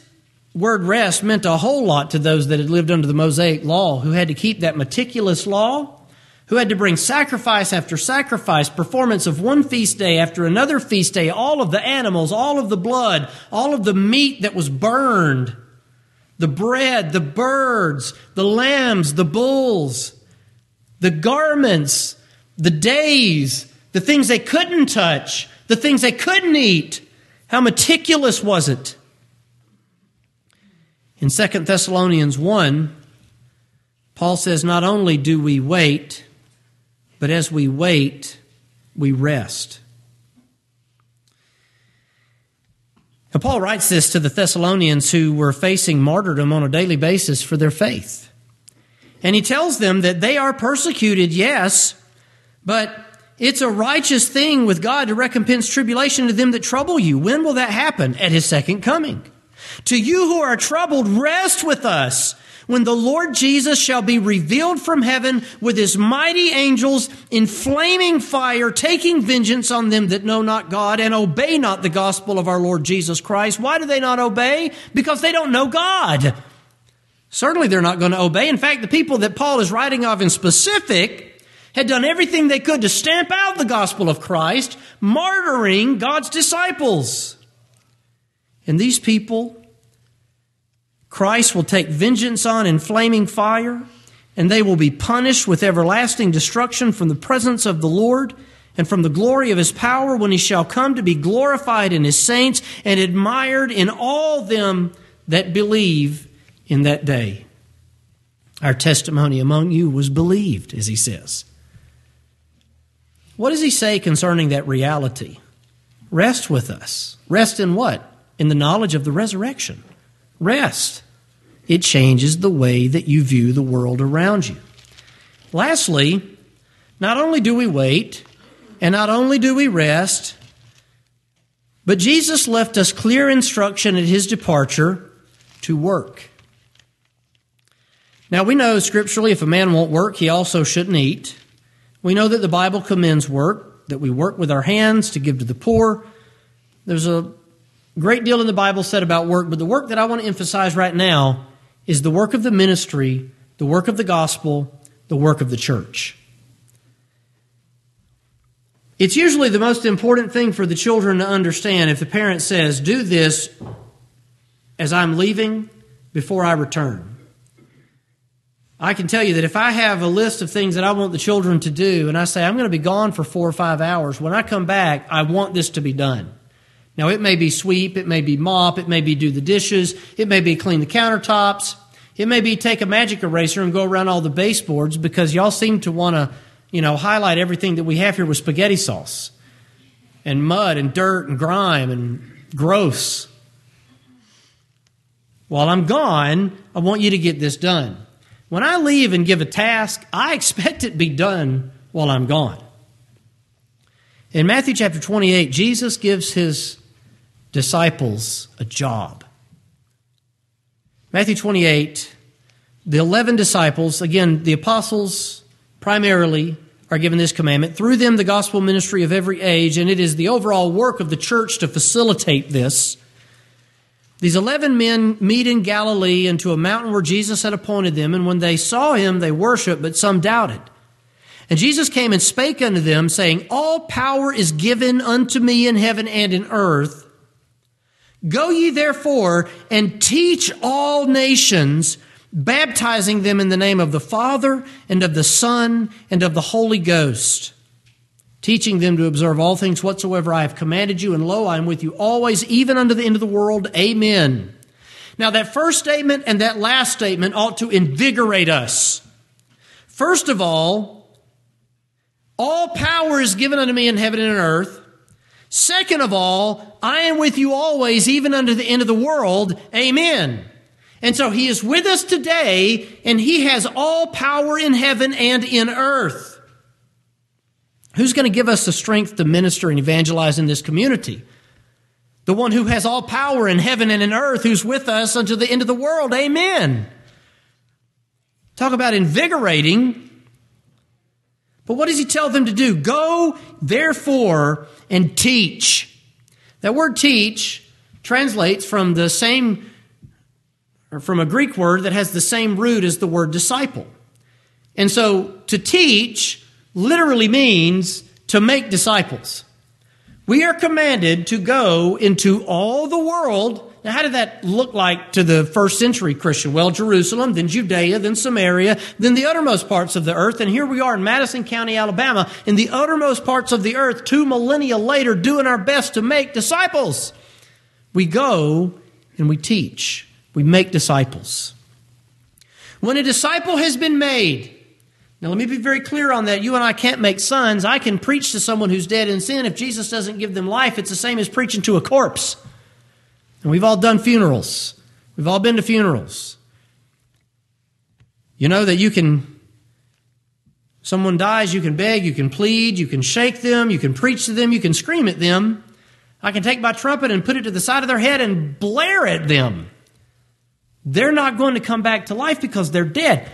word rest meant a whole lot to those that had lived under the Mosaic law, who had to keep that meticulous law, who had to bring sacrifice after sacrifice, performance of one feast day after another feast day, all of the animals, all of the blood, all of the meat that was burned, the bread, the birds, the lambs, the bulls, the garments, the days, the things they couldn't touch, the things they couldn't eat. How meticulous was it? In 2 Thessalonians 1, Paul says, Not only do we wait, but as we wait, we rest. Now, Paul writes this to the Thessalonians who were facing martyrdom on a daily basis for their faith. And he tells them that they are persecuted, yes, but it's a righteous thing with God to recompense tribulation to them that trouble you. When will that happen? At his second coming. To you who are troubled, rest with us when the Lord Jesus shall be revealed from heaven with his mighty angels in flaming fire, taking vengeance on them that know not God and obey not the gospel of our Lord Jesus Christ. Why do they not obey? Because they don't know God. Certainly they're not going to obey. In fact, the people that Paul is writing of in specific had done everything they could to stamp out the gospel of Christ, martyring God's disciples. And these people, Christ will take vengeance on in flaming fire, and they will be punished with everlasting destruction from the presence of the Lord and from the glory of his power when he shall come to be glorified in his saints and admired in all them that believe in that day. Our testimony among you was believed, as he says. What does he say concerning that reality? Rest with us. Rest in what? In the knowledge of the resurrection. Rest. It changes the way that you view the world around you. Lastly, not only do we wait, and not only do we rest, but Jesus left us clear instruction at his departure to work. Now we know scripturally if a man won't work, he also shouldn't eat. We know that the Bible commends work, that we work with our hands to give to the poor. There's a great deal in the Bible said about work, but the work that I want to emphasize right now is the work of the ministry, the work of the gospel, the work of the church. It's usually the most important thing for the children to understand if the parent says, Do this as I'm leaving before I return. I can tell you that if I have a list of things that I want the children to do, and I say, I'm going to be gone for four or five hours, when I come back, I want this to be done. Now, it may be sweep, it may be mop, it may be do the dishes, it may be clean the countertops, it may be take a magic eraser and go around all the baseboards because y'all seem to want to, you know, highlight everything that we have here with spaghetti sauce and mud and dirt and grime and gross. While I'm gone, I want you to get this done. When I leave and give a task, I expect it to be done while I'm gone. In Matthew chapter 28, Jesus gives his disciples a job. Matthew 28, the 11 disciples, again, the apostles primarily are given this commandment. Through them, the gospel ministry of every age, and it is the overall work of the church to facilitate this. These 11 men meet in Galilee into a mountain where Jesus had appointed them, and when they saw him, they worshiped, but some doubted. And Jesus came and spake unto them, saying, All power is given unto me in heaven and in earth. Go ye therefore and teach all nations, baptizing them in the name of the Father and of the Son and of the Holy Ghost teaching them to observe all things whatsoever I have commanded you, and lo, I am with you always, even unto the end of the world. Amen. Now, that first statement and that last statement ought to invigorate us. First of all, all power is given unto me in heaven and in earth. Second of all, I am with you always, even unto the end of the world. Amen. And so he is with us today, and he has all power in heaven and in earth. Who's going to give us the strength to minister and evangelize in this community? The one who has all power in heaven and in earth, who's with us unto the end of the world. Amen. Talk about invigorating. But what does he tell them to do? Go, therefore, and teach. That word teach translates from the same, or from a Greek word that has the same root as the word disciple. And so to teach literally means to make disciples. We are commanded to go into all the world. Now, how did that look like to the first century Christian? Well, Jerusalem, then Judea, then Samaria, then the uttermost parts of the earth. And here we are in Madison County, Alabama, in the uttermost parts of the earth, two millennia later, doing our best to make disciples. We go and we teach, we make disciples. When a disciple has been made, now let me be very clear on that. You and I can't make sons. I can preach to someone who's dead in sin. If Jesus doesn't give them life, it's the same as preaching to a corpse. And we've all done funerals. We've all been to funerals. You know that you can, someone dies, you can beg, you can plead, you can shake them, you can preach to them, you can scream at them. I can take my trumpet and put it to the side of their head and blare at them. They're not going to come back to life because they're dead.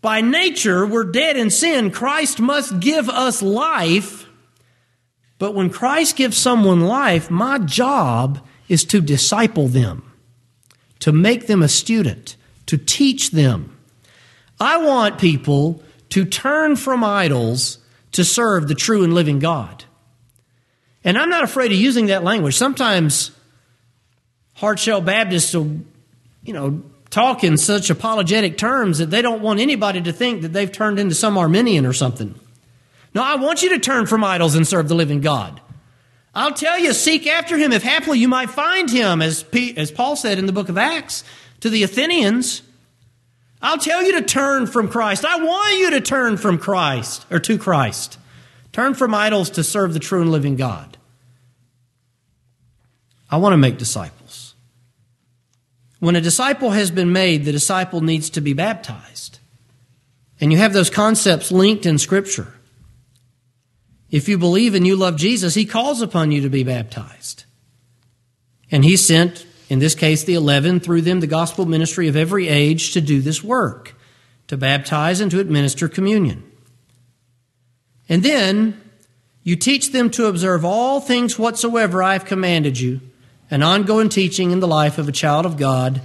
By nature, we're dead in sin. Christ must give us life. But when Christ gives someone life, my job is to disciple them, to make them a student, to teach them. I want people to turn from idols to serve the true and living God. And I'm not afraid of using that language. Sometimes hardshell Baptists will, you know, talk in such apologetic terms that they don't want anybody to think that they've turned into some Arminian or something. No, I want you to turn from idols and serve the living God. I'll tell you, seek after him if haply you might find him, as, P, as Paul said in the book of Acts to the Athenians. I'll tell you to turn from Christ. I want you to turn from Christ, or to Christ. Turn from idols to serve the true and living God. I want to make disciples. When a disciple has been made, the disciple needs to be baptized. And you have those concepts linked in Scripture. If you believe and you love Jesus, He calls upon you to be baptized. And He sent, in this case, the eleven, through them the gospel ministry of every age to do this work, to baptize and to administer communion. And then you teach them to observe all things whatsoever I have commanded you, an ongoing teaching in the life of a child of God,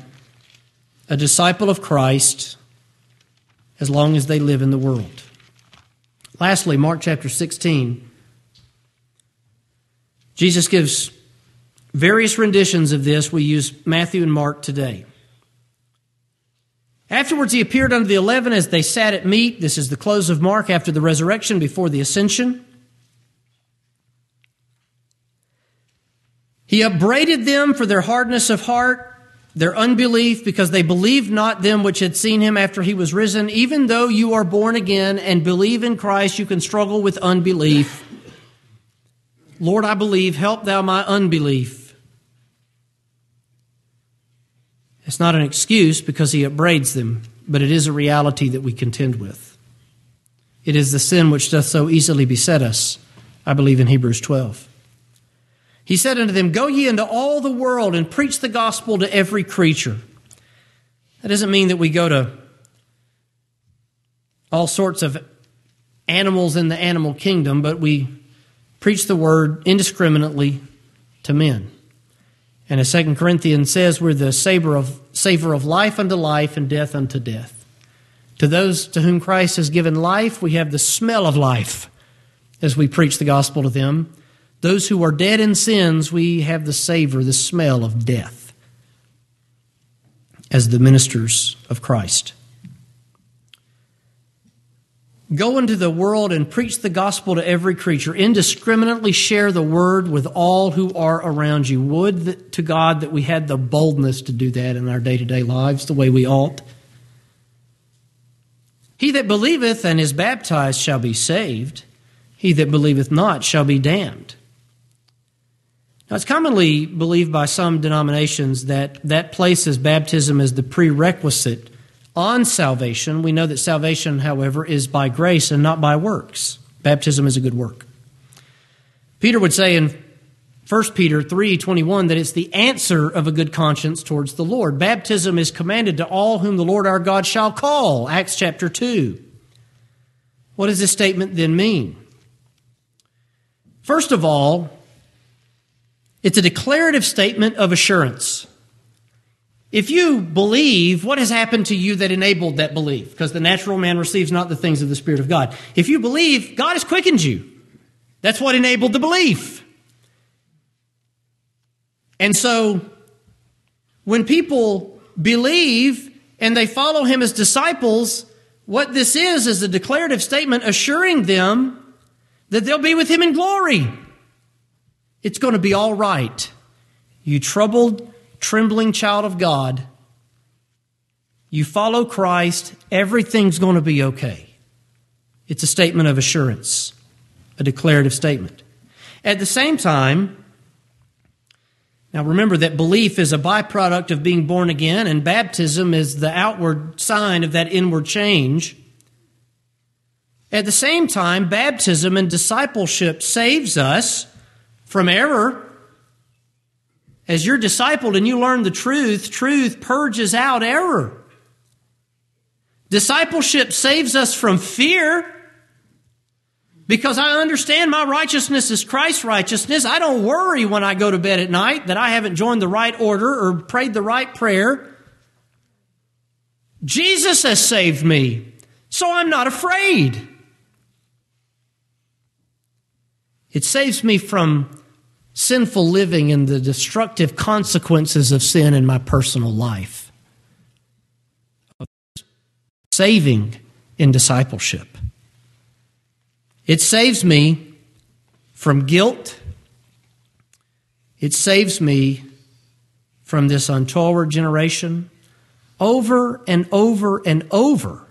a disciple of Christ, as long as they live in the world. Lastly, Mark chapter 16. Jesus gives various renditions of this. We use Matthew and Mark today. Afterwards, he appeared unto the eleven as they sat at meat. This is the close of Mark after the resurrection, before the ascension. He upbraided them for their hardness of heart their unbelief because they believed not them which had seen him after he was risen. Even though you are born again and believe in Christ, you can struggle with unbelief. Lord, I believe, help thou my unbelief. It's not an excuse because he upbraids them, but it is a reality that we contend with. It is the sin which doth so easily beset us, I believe in Hebrews 12. He said unto them, Go ye into all the world and preach the gospel to every creature. That doesn't mean that we go to all sorts of animals in the animal kingdom, but we preach the word indiscriminately to men. And as 2 Corinthians says, we're the savor of, savor of life unto life and death unto death. To those to whom Christ has given life, we have the smell of life as we preach the gospel to them. Those who are dead in sins, we have the savor, the smell of death as the ministers of Christ. Go into the world and preach the gospel to every creature. Indiscriminately share the word with all who are around you. Would that, to God that we had the boldness to do that in our day to day lives the way we ought. He that believeth and is baptized shall be saved, he that believeth not shall be damned. Now, it's commonly believed by some denominations that that places baptism as the prerequisite on salvation. We know that salvation, however, is by grace and not by works. Baptism is a good work. Peter would say in 1 Peter 3:21 that it's the answer of a good conscience towards the Lord. Baptism is commanded to all whom the Lord our God shall call. Acts chapter 2. What does this statement then mean? First of all, it's a declarative statement of assurance. If you believe, what has happened to you that enabled that belief? Because the natural man receives not the things of the Spirit of God. If you believe, God has quickened you. That's what enabled the belief. And so, when people believe and they follow him as disciples, what this is is a declarative statement assuring them that they'll be with him in glory. It's going to be all right. You troubled, trembling child of God, you follow Christ, everything's going to be okay. It's a statement of assurance, a declarative statement. At the same time, now remember that belief is a byproduct of being born again, and baptism is the outward sign of that inward change. At the same time, baptism and discipleship saves us from error. As you're discipled and you learn the truth, truth purges out error. Discipleship saves us from fear because I understand my righteousness is Christ's righteousness. I don't worry when I go to bed at night that I haven't joined the right order or prayed the right prayer. Jesus has saved me, so I'm not afraid. It saves me from sinful living and the destructive consequences of sin in my personal life. Saving in discipleship. It saves me from guilt. It saves me from this untoward generation over and over and over.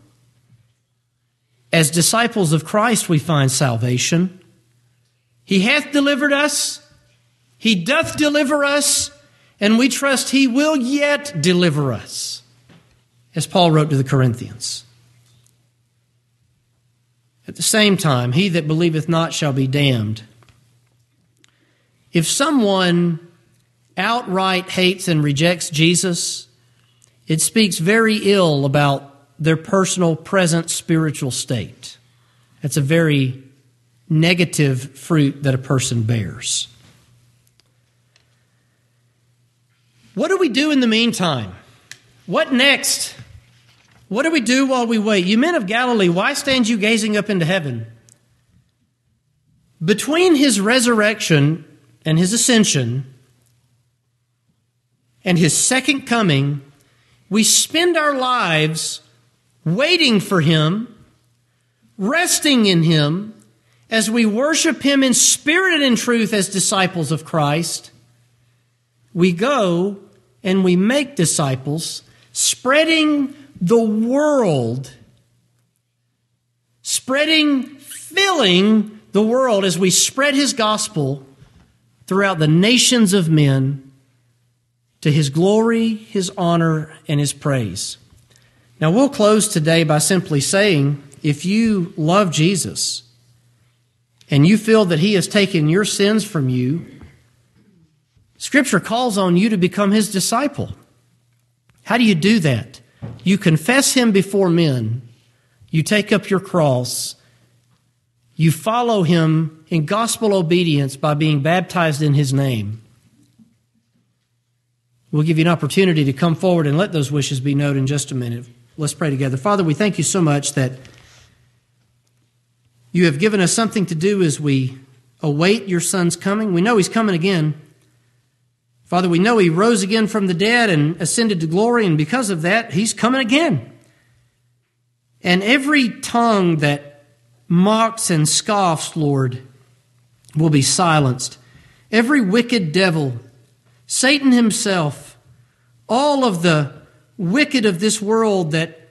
As disciples of Christ, we find salvation. He hath delivered us, He doth deliver us, and we trust He will yet deliver us, as Paul wrote to the Corinthians. At the same time, he that believeth not shall be damned. If someone outright hates and rejects Jesus, it speaks very ill about their personal present spiritual state. That's a very negative fruit that a person bears. What do we do in the meantime? What next? What do we do while we wait? You men of Galilee, why stand you gazing up into heaven? Between his resurrection and his ascension and his second coming, we spend our lives waiting for him, resting in him, as we worship him in spirit and in truth as disciples of Christ. We go and we make disciples, spreading the world, spreading, filling the world as we spread his gospel throughout the nations of men to his glory, his honor, and his praise. Now, we'll close today by simply saying if you love Jesus and you feel that he has taken your sins from you, Scripture calls on you to become his disciple. How do you do that? You confess him before men. You take up your cross. You follow him in gospel obedience by being baptized in his name. We'll give you an opportunity to come forward and let those wishes be known in just a minute. Let's pray together. Father, we thank you so much that you have given us something to do as we await your son's coming. We know he's coming again. Father, we know he rose again from the dead and ascended to glory, and because of that, he's coming again. And every tongue that mocks and scoffs, Lord, will be silenced. Every wicked devil, Satan himself, all of the wicked of this world that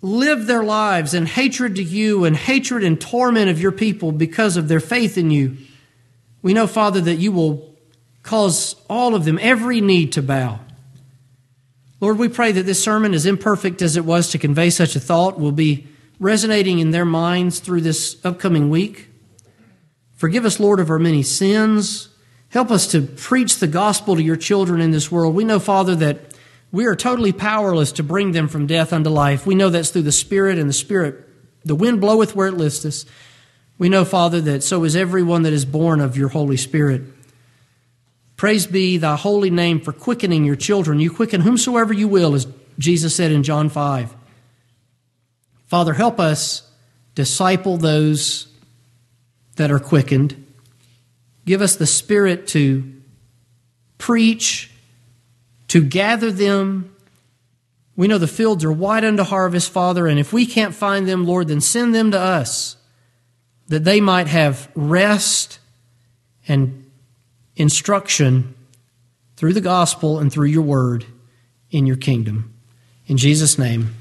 live their lives in hatred to you and hatred and torment of your people because of their faith in you. We know, Father, that you will cause all of them, every knee to bow. Lord, we pray that this sermon, as imperfect as it was to convey such a thought, will be resonating in their minds through this upcoming week. Forgive us, Lord, of our many sins. Help us to preach the gospel to your children in this world. We know, Father, that we are totally powerless to bring them from death unto life. We know that's through the Spirit, and the Spirit, the wind bloweth where it listeth. We know, Father, that so is everyone that is born of your Holy Spirit. Praise be thy holy name for quickening your children. You quicken whomsoever you will, as Jesus said in John 5. Father, help us disciple those that are quickened. Give us the Spirit to preach, to gather them. We know the fields are wide unto harvest, Father, and if we can't find them, Lord, then send them to us that they might have rest and instruction through the gospel and through your word in your kingdom. In Jesus' name,